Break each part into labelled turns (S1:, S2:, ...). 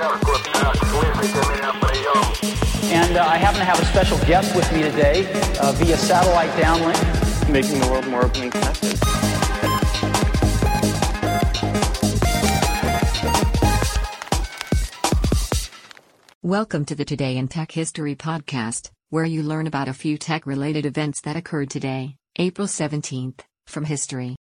S1: And uh, I happen to have a special guest with me today uh, via satellite downlink.
S2: Making the world more open and connected.
S3: Welcome to the Today in Tech History podcast, where you learn about a few tech related events that occurred today, April 17th, from history.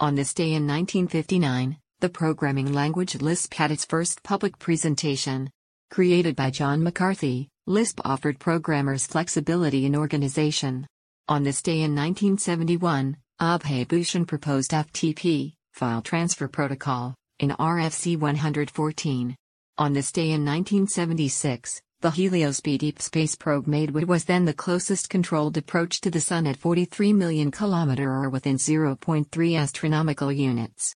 S3: On this day in 1959, the programming language Lisp had its first public presentation. Created by John McCarthy, Lisp offered programmers flexibility in organization. On this day in 1971, Abhay Bhushan proposed FTP, File Transfer Protocol, in RFC 114. On this day in 1976, the Helios-B deep space probe made what was then the closest controlled approach to the Sun at 43 million km or within 0.3 astronomical units.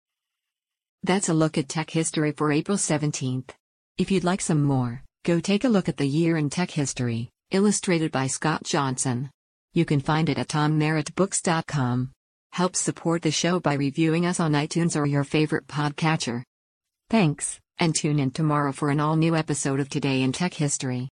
S3: That's a look at tech history for April 17th. If you'd like some more, go take a look at the year in tech history, illustrated by Scott Johnson. You can find it at tommerrittbooks.com. Help support the show by reviewing us on iTunes or your favorite podcatcher. Thanks and tune in tomorrow for an all new episode of Today in Tech History.